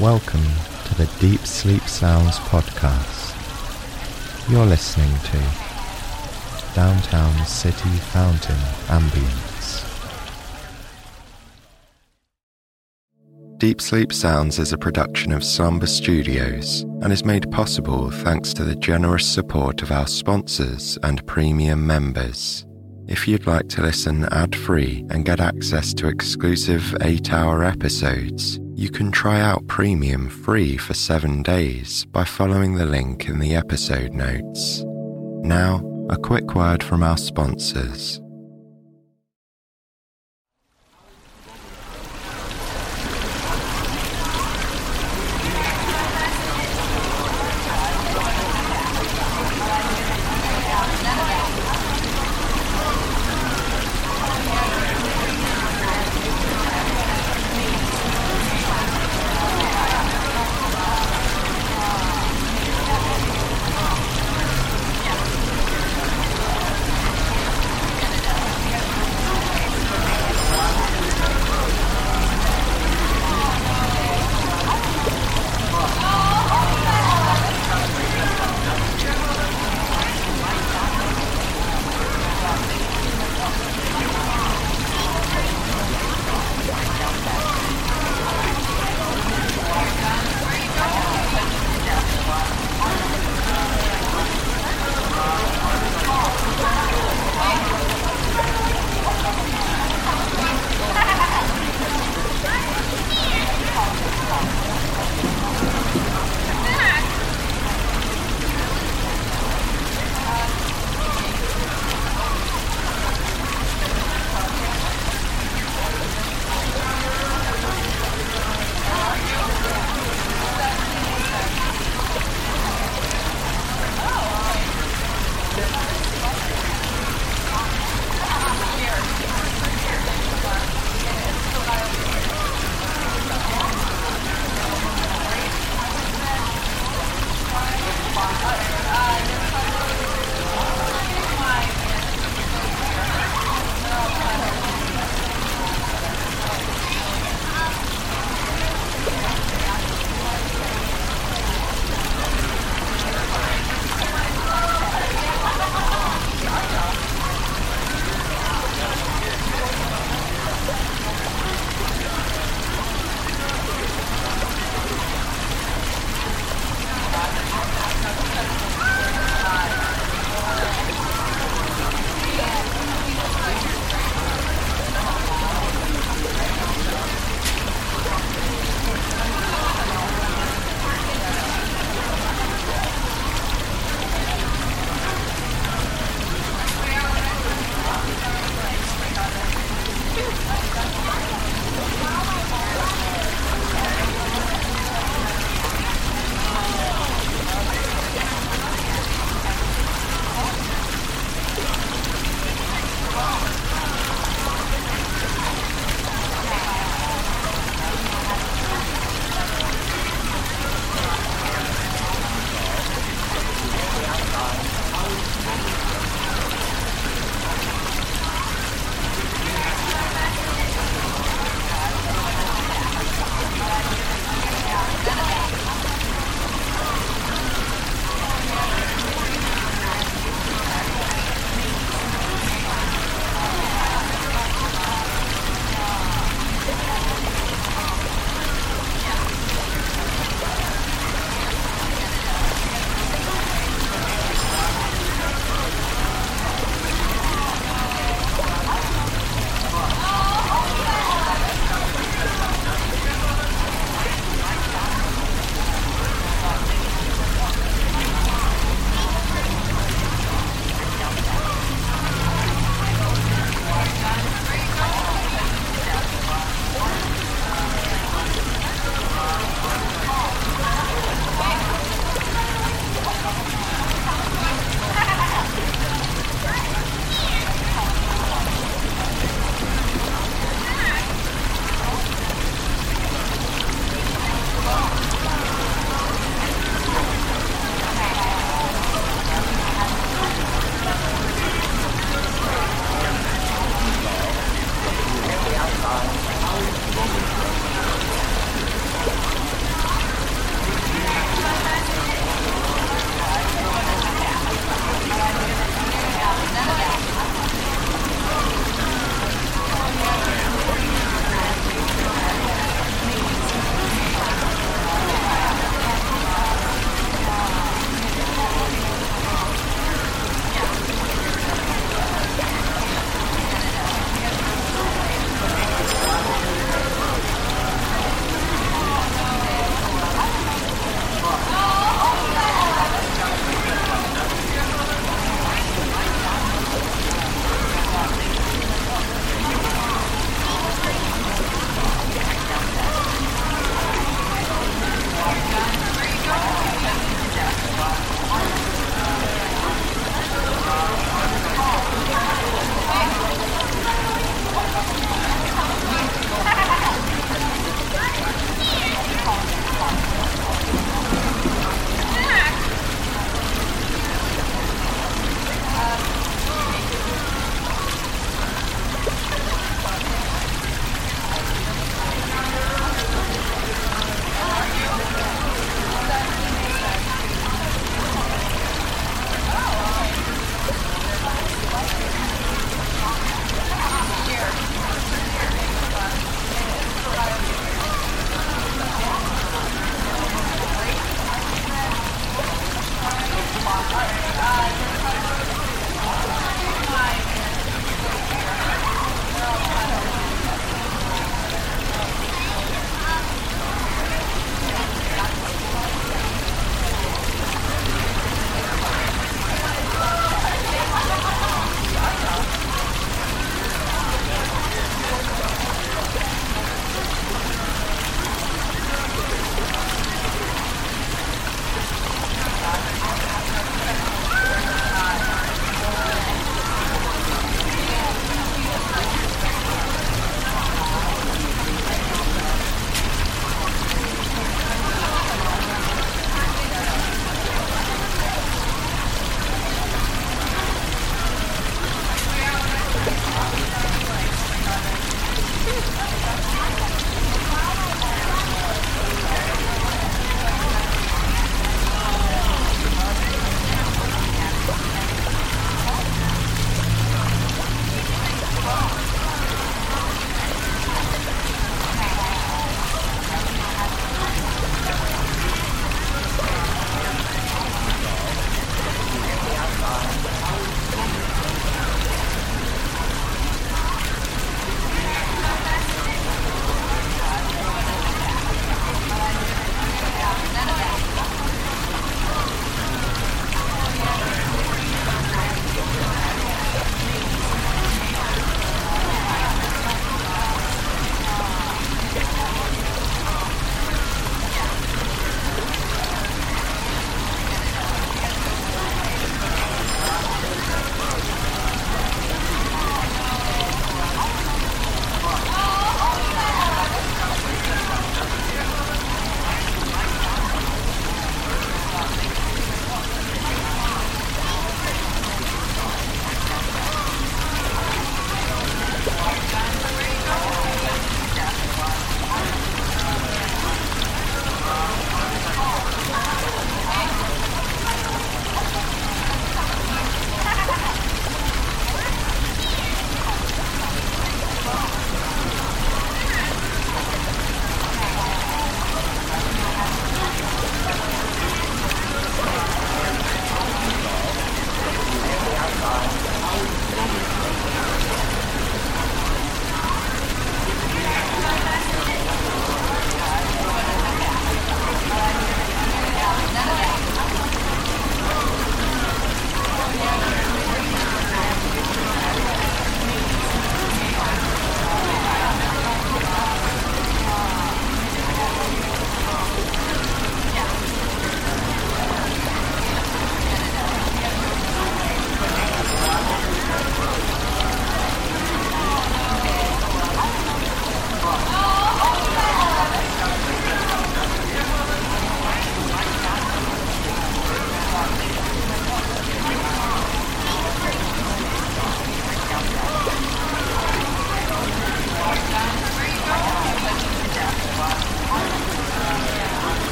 Welcome to the Deep Sleep Sounds podcast. You're listening to Downtown City Fountain Ambience. Deep Sleep Sounds is a production of Slumber Studios and is made possible thanks to the generous support of our sponsors and premium members. If you'd like to listen ad free and get access to exclusive 8 hour episodes, you can try out Premium free for 7 days by following the link in the episode notes. Now, a quick word from our sponsors.